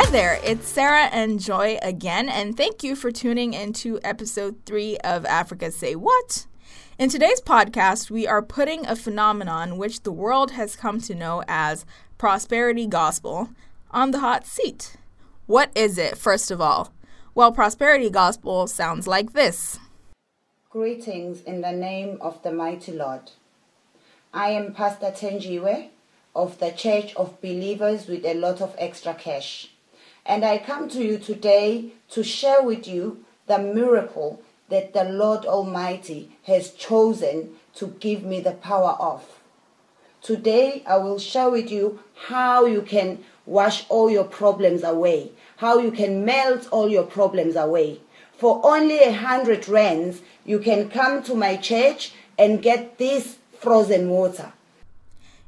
Hi there, it's Sarah and Joy again, and thank you for tuning into episode three of Africa Say What. In today's podcast, we are putting a phenomenon which the world has come to know as prosperity gospel on the hot seat. What is it, first of all? Well, prosperity gospel sounds like this Greetings in the name of the mighty Lord. I am Pastor Tenjiwe of the Church of Believers with a lot of extra cash. And I come to you today to share with you the miracle that the Lord Almighty has chosen to give me the power of. Today, I will share with you how you can wash all your problems away, how you can melt all your problems away. For only a hundred rands, you can come to my church and get this frozen water.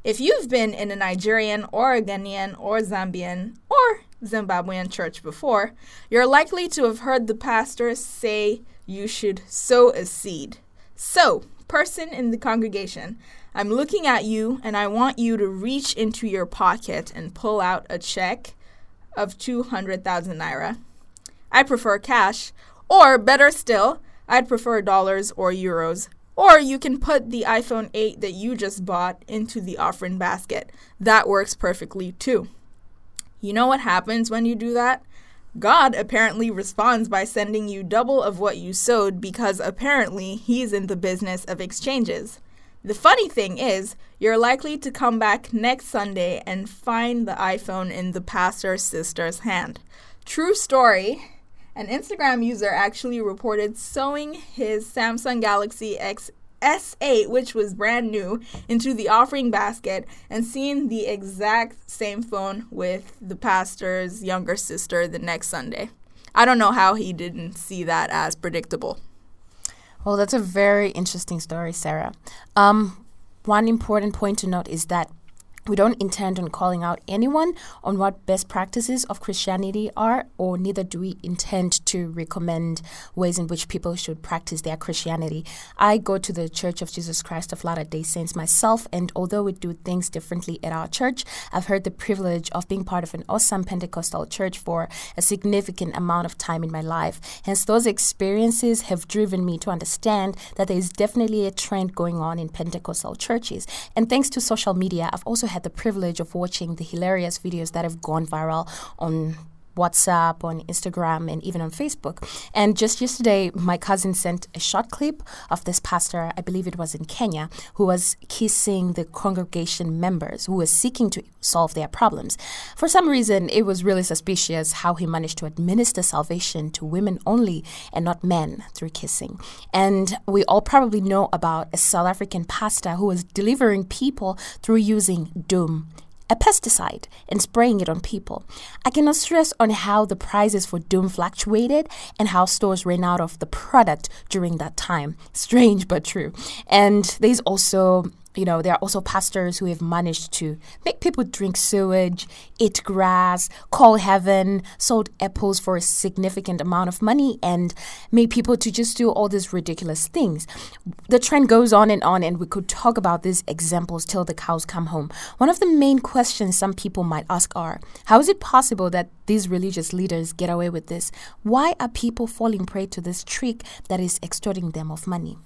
If you've been in a Nigerian or a Ghanaian or Zambian or Zimbabwean church before, you're likely to have heard the pastor say you should sow a seed. So, person in the congregation, I'm looking at you and I want you to reach into your pocket and pull out a check of 200,000 naira. I prefer cash, or better still, I'd prefer dollars or euros or you can put the iPhone 8 that you just bought into the offering basket. That works perfectly too. You know what happens when you do that? God apparently responds by sending you double of what you sowed because apparently he's in the business of exchanges. The funny thing is, you're likely to come back next Sunday and find the iPhone in the pastor's sister's hand. True story. An Instagram user actually reported sowing his Samsung Galaxy X S8, which was brand new, into the offering basket and seeing the exact same phone with the pastor's younger sister the next Sunday. I don't know how he didn't see that as predictable. Well, that's a very interesting story, Sarah. Um, one important point to note is that we don't intend on calling out anyone on what best practices of Christianity are, or neither do we intend to recommend ways in which people should practice their Christianity. I go to the Church of Jesus Christ of Latter day Saints myself, and although we do things differently at our church, I've heard the privilege of being part of an awesome Pentecostal church for a significant amount of time in my life. Hence, those experiences have driven me to understand that there is definitely a trend going on in Pentecostal churches. And thanks to social media, I've also had the privilege of watching the hilarious videos that have gone viral on WhatsApp, on Instagram, and even on Facebook. And just yesterday, my cousin sent a short clip of this pastor, I believe it was in Kenya, who was kissing the congregation members who were seeking to solve their problems. For some reason, it was really suspicious how he managed to administer salvation to women only and not men through kissing. And we all probably know about a South African pastor who was delivering people through using Doom a pesticide and spraying it on people. I cannot stress on how the prices for Doom fluctuated and how stores ran out of the product during that time. Strange but true. And there's also you know, there are also pastors who have managed to make people drink sewage, eat grass, call heaven, sold apples for a significant amount of money, and made people to just do all these ridiculous things. The trend goes on and on, and we could talk about these examples till the cows come home. One of the main questions some people might ask are how is it possible that these religious leaders get away with this? Why are people falling prey to this trick that is extorting them of money?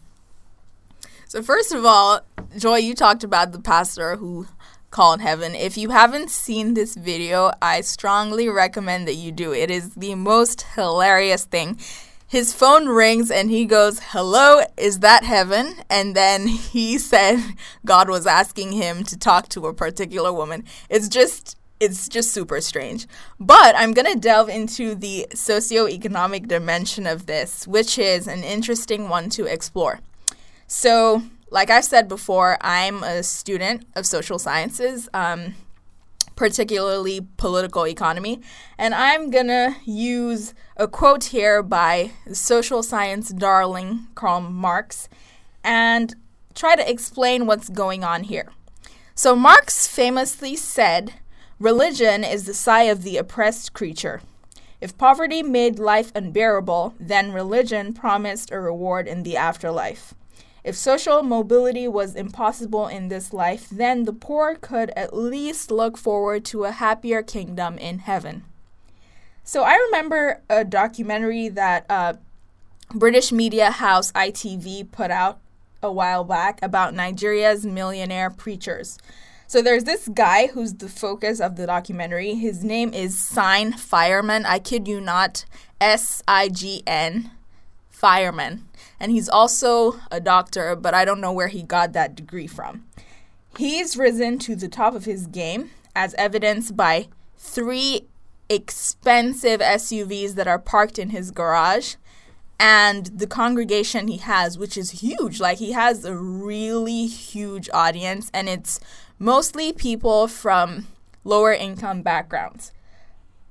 So, first of all, Joy, you talked about the pastor who called heaven. If you haven't seen this video, I strongly recommend that you do. It is the most hilarious thing. His phone rings and he goes, Hello, is that heaven? And then he said God was asking him to talk to a particular woman. It's just it's just super strange. But I'm going to delve into the socioeconomic dimension of this, which is an interesting one to explore. So, like I've said before, I'm a student of social sciences, um, particularly political economy, and I'm gonna use a quote here by social science darling Karl Marx and try to explain what's going on here. So, Marx famously said, Religion is the sigh of the oppressed creature. If poverty made life unbearable, then religion promised a reward in the afterlife. If social mobility was impossible in this life, then the poor could at least look forward to a happier kingdom in heaven. So I remember a documentary that uh, British media house ITV put out a while back about Nigeria's millionaire preachers. So there's this guy who's the focus of the documentary. His name is Sign Fireman. I kid you not. S I G N Fireman. And he's also a doctor, but I don't know where he got that degree from. He's risen to the top of his game, as evidenced by three expensive SUVs that are parked in his garage and the congregation he has, which is huge. Like, he has a really huge audience, and it's mostly people from lower income backgrounds.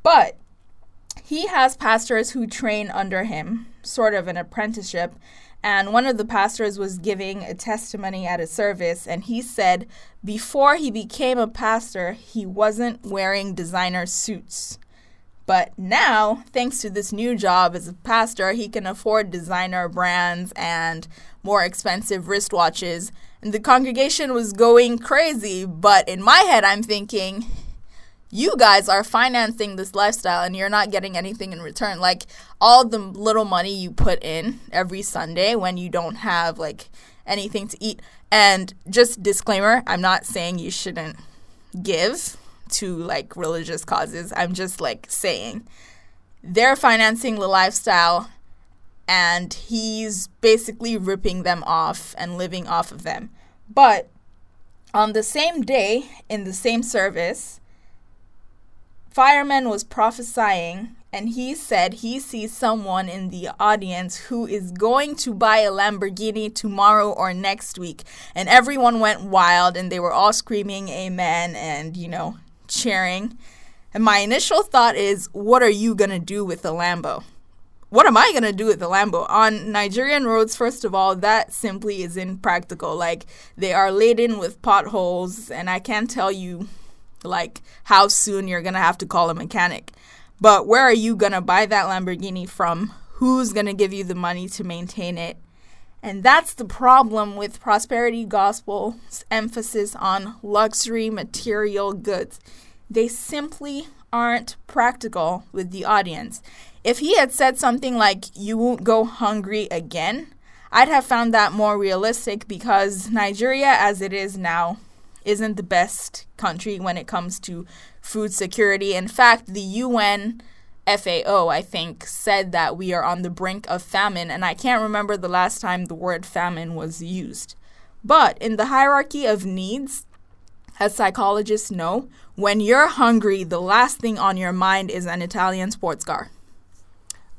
But he has pastors who train under him, sort of an apprenticeship. And one of the pastors was giving a testimony at a service, and he said before he became a pastor, he wasn't wearing designer suits. But now, thanks to this new job as a pastor, he can afford designer brands and more expensive wristwatches. And the congregation was going crazy. But in my head, I'm thinking, you guys are financing this lifestyle and you're not getting anything in return. Like all the little money you put in every Sunday when you don't have like anything to eat. And just disclaimer, I'm not saying you shouldn't give to like religious causes. I'm just like saying they're financing the lifestyle and he's basically ripping them off and living off of them. But on the same day, in the same service, Fireman was prophesying and he said he sees someone in the audience who is going to buy a Lamborghini tomorrow or next week. And everyone went wild and they were all screaming amen and, you know, cheering. And my initial thought is, what are you going to do with the Lambo? What am I going to do with the Lambo? On Nigerian roads, first of all, that simply is impractical. Like, they are laden with potholes, and I can't tell you, like, how soon you're going to have to call a mechanic. But where are you going to buy that Lamborghini from? Who's going to give you the money to maintain it? And that's the problem with prosperity gospel's emphasis on luxury material goods. They simply aren't practical with the audience. If he had said something like, You won't go hungry again, I'd have found that more realistic because Nigeria, as it is now, isn't the best country when it comes to food security. In fact, the UN FAO, I think, said that we are on the brink of famine, and I can't remember the last time the word famine was used. But in the hierarchy of needs, as psychologists know, when you're hungry, the last thing on your mind is an Italian sports car.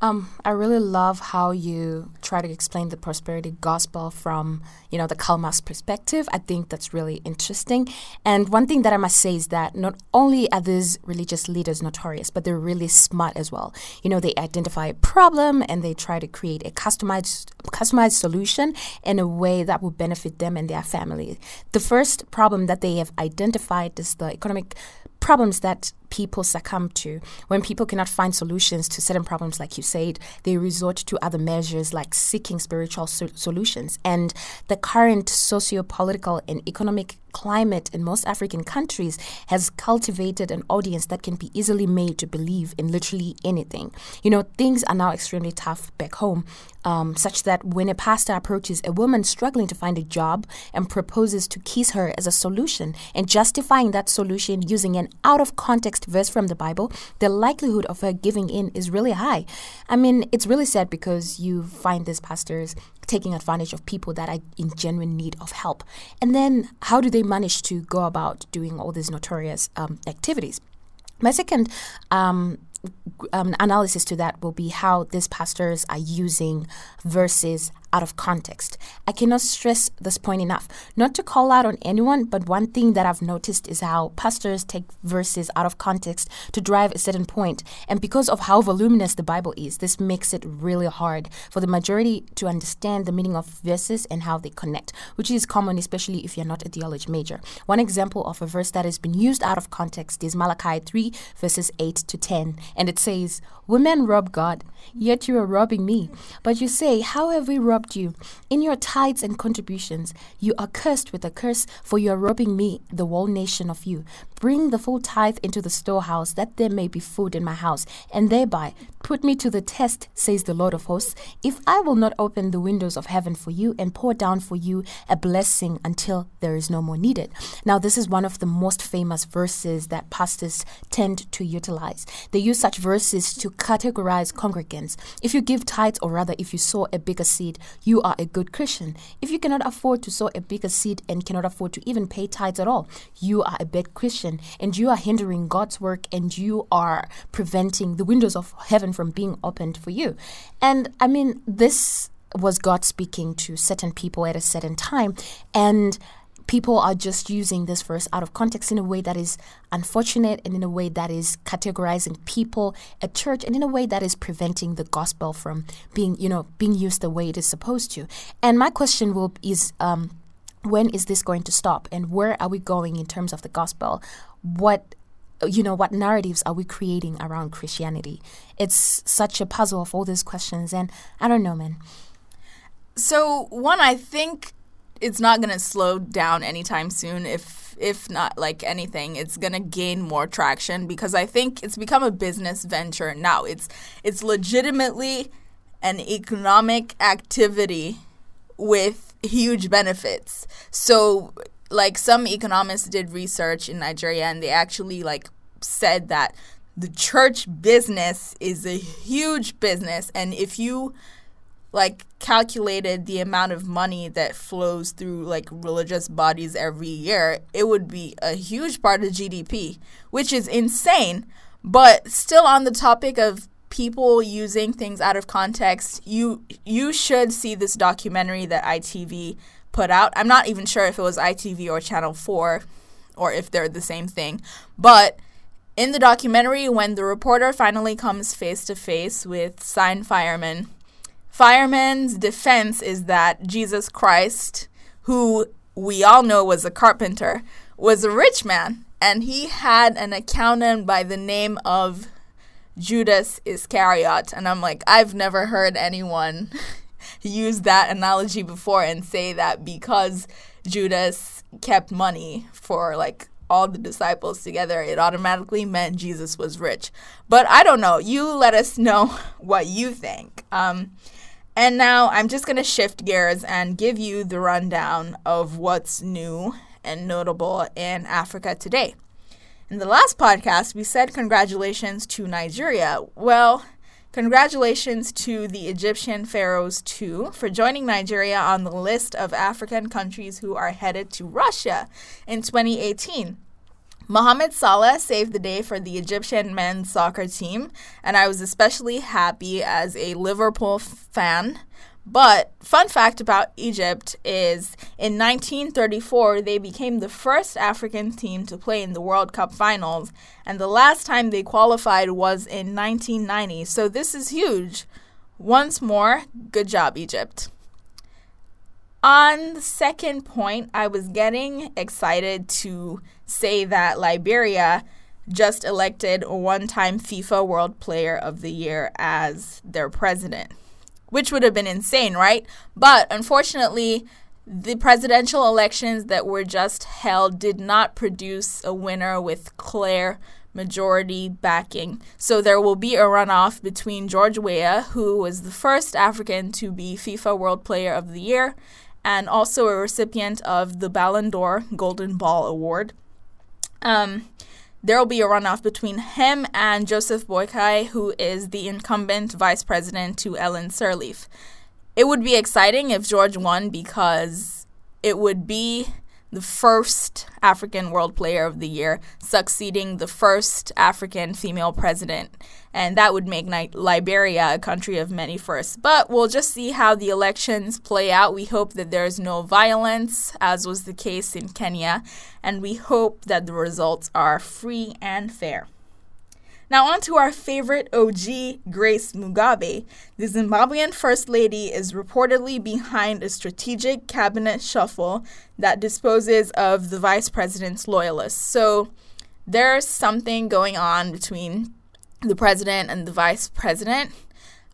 Um, I really love how you try to explain the prosperity gospel from, you know, the Karl Marx perspective. I think that's really interesting. And one thing that I must say is that not only are these religious leaders notorious, but they're really smart as well. You know, they identify a problem and they try to create a customized customized solution in a way that will benefit them and their family. The first problem that they have identified is the economic problems that people succumb to. When people cannot find solutions to certain problems, like you said, they resort to other measures like seeking spiritual so- solutions. And the current socio political and economic climate in most African countries has cultivated an audience that can be easily made to believe in literally anything. You know, things are now extremely tough back home, um, such that when a pastor approaches a woman struggling to find a job and proposes to kiss her as a solution and justifying that solution using an out of context verse from the Bible, the likelihood of her giving in is really high. I mean, it's really sad because you find these pastors taking advantage of people that are in genuine need of help. And then how do they manage to go about doing all these notorious um, activities? My second um, um, analysis to that will be how these pastors are using verses out of context. I cannot stress this point enough. Not to call out on anyone, but one thing that I've noticed is how pastors take verses out of context to drive a certain point. And because of how voluminous the Bible is, this makes it really hard for the majority to understand the meaning of verses and how they connect, which is common, especially if you're not a theology major. One example of a verse that has been used out of context is Malachi 3, verses 8 to 10. And it says, Women rob God, yet you are robbing me. But you say, How have we robbed robbed you. In your tithes and contributions, you are cursed with a curse, for you are robbing me, the whole nation, of you. Bring the full tithe into the storehouse, that there may be food in my house, and thereby put me to the test, says the Lord of hosts, if I will not open the windows of heaven for you and pour down for you a blessing until there is no more needed. Now, this is one of the most famous verses that pastors tend to utilize. They use such verses to categorize congregants. If you give tithes, or rather, if you sow a bigger seed, you are a good Christian. If you cannot afford to sow a bigger seed and cannot afford to even pay tithes at all, you are a bad Christian and you are hindering God's work and you are preventing the windows of heaven from being opened for you. And I mean, this was God speaking to certain people at a certain time. And people are just using this verse out of context in a way that is unfortunate and in a way that is categorizing people at church and in a way that is preventing the gospel from being you know being used the way it is supposed to and my question will is um, when is this going to stop and where are we going in terms of the gospel what you know what narratives are we creating around christianity? It's such a puzzle of all these questions and i don't know man. So one i think it's not going to slow down anytime soon. If if not like anything it's going to gain more traction because i think it's become a business venture now. It's it's legitimately an economic activity with huge benefits. So like some economists did research in Nigeria and they actually like said that the church business is a huge business and if you like calculated the amount of money that flows through like religious bodies every year, it would be a huge part of GDP, which is insane. But still on the topic of people using things out of context, you you should see this documentary that ITV put out. I'm not even sure if it was ITV or Channel 4 or if they're the same thing, but in the documentary when the reporter finally comes face to face with Sign Fireman Fireman's defense is that Jesus Christ, who we all know was a carpenter, was a rich man, and he had an accountant by the name of Judas Iscariot. And I'm like, I've never heard anyone use that analogy before and say that because Judas kept money for like all the disciples together, it automatically meant Jesus was rich. But I don't know. You let us know what you think. Um, and now I'm just going to shift gears and give you the rundown of what's new and notable in Africa today. In the last podcast, we said congratulations to Nigeria. Well, congratulations to the Egyptian pharaohs too for joining Nigeria on the list of African countries who are headed to Russia in 2018. Mohamed Salah saved the day for the Egyptian men's soccer team, and I was especially happy as a Liverpool fan. But fun fact about Egypt is in 1934 they became the first African team to play in the World Cup finals and the last time they qualified was in 1990. So this is huge. Once more, good job Egypt. On the second point, I was getting excited to say that Liberia just elected a one time FIFA World Player of the Year as their president, which would have been insane, right? But unfortunately, the presidential elections that were just held did not produce a winner with clear majority backing. So there will be a runoff between George Weah, who was the first African to be FIFA World Player of the Year and also a recipient of the Ballon d'Or Golden Ball Award, um, there will be a runoff between him and Joseph Boakai, who is the incumbent vice president to Ellen Sirleaf. It would be exciting if George won because it would be the first African World Player of the Year, succeeding the first African female president. And that would make Liberia a country of many firsts. But we'll just see how the elections play out. We hope that there's no violence, as was the case in Kenya, and we hope that the results are free and fair. Now, on to our favorite OG, Grace Mugabe. The Zimbabwean First Lady is reportedly behind a strategic cabinet shuffle that disposes of the vice president's loyalists. So, there's something going on between the president and the vice president.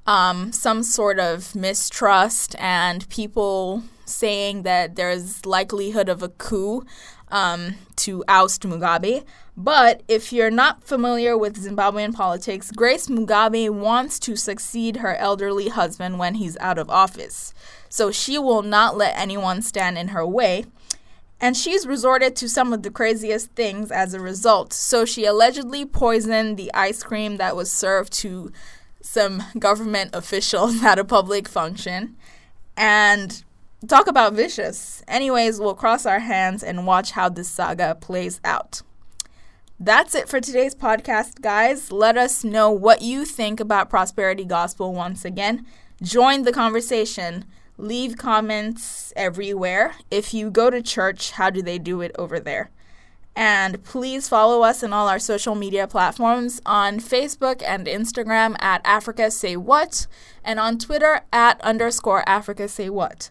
um, some sort of mistrust and people saying that there's likelihood of a coup um, to oust Mugabe. But if you're not familiar with Zimbabwean politics, Grace Mugabe wants to succeed her elderly husband when he's out of office. So she will not let anyone stand in her way. And she's resorted to some of the craziest things as a result. So she allegedly poisoned the ice cream that was served to some government officials at a public function. And talk about vicious. Anyways, we'll cross our hands and watch how this saga plays out. That's it for today's podcast, guys. Let us know what you think about prosperity gospel once again. Join the conversation. Leave comments everywhere. If you go to church, how do they do it over there? And please follow us on all our social media platforms on Facebook and Instagram at Africa Say What and on Twitter at underscore Africa Say What.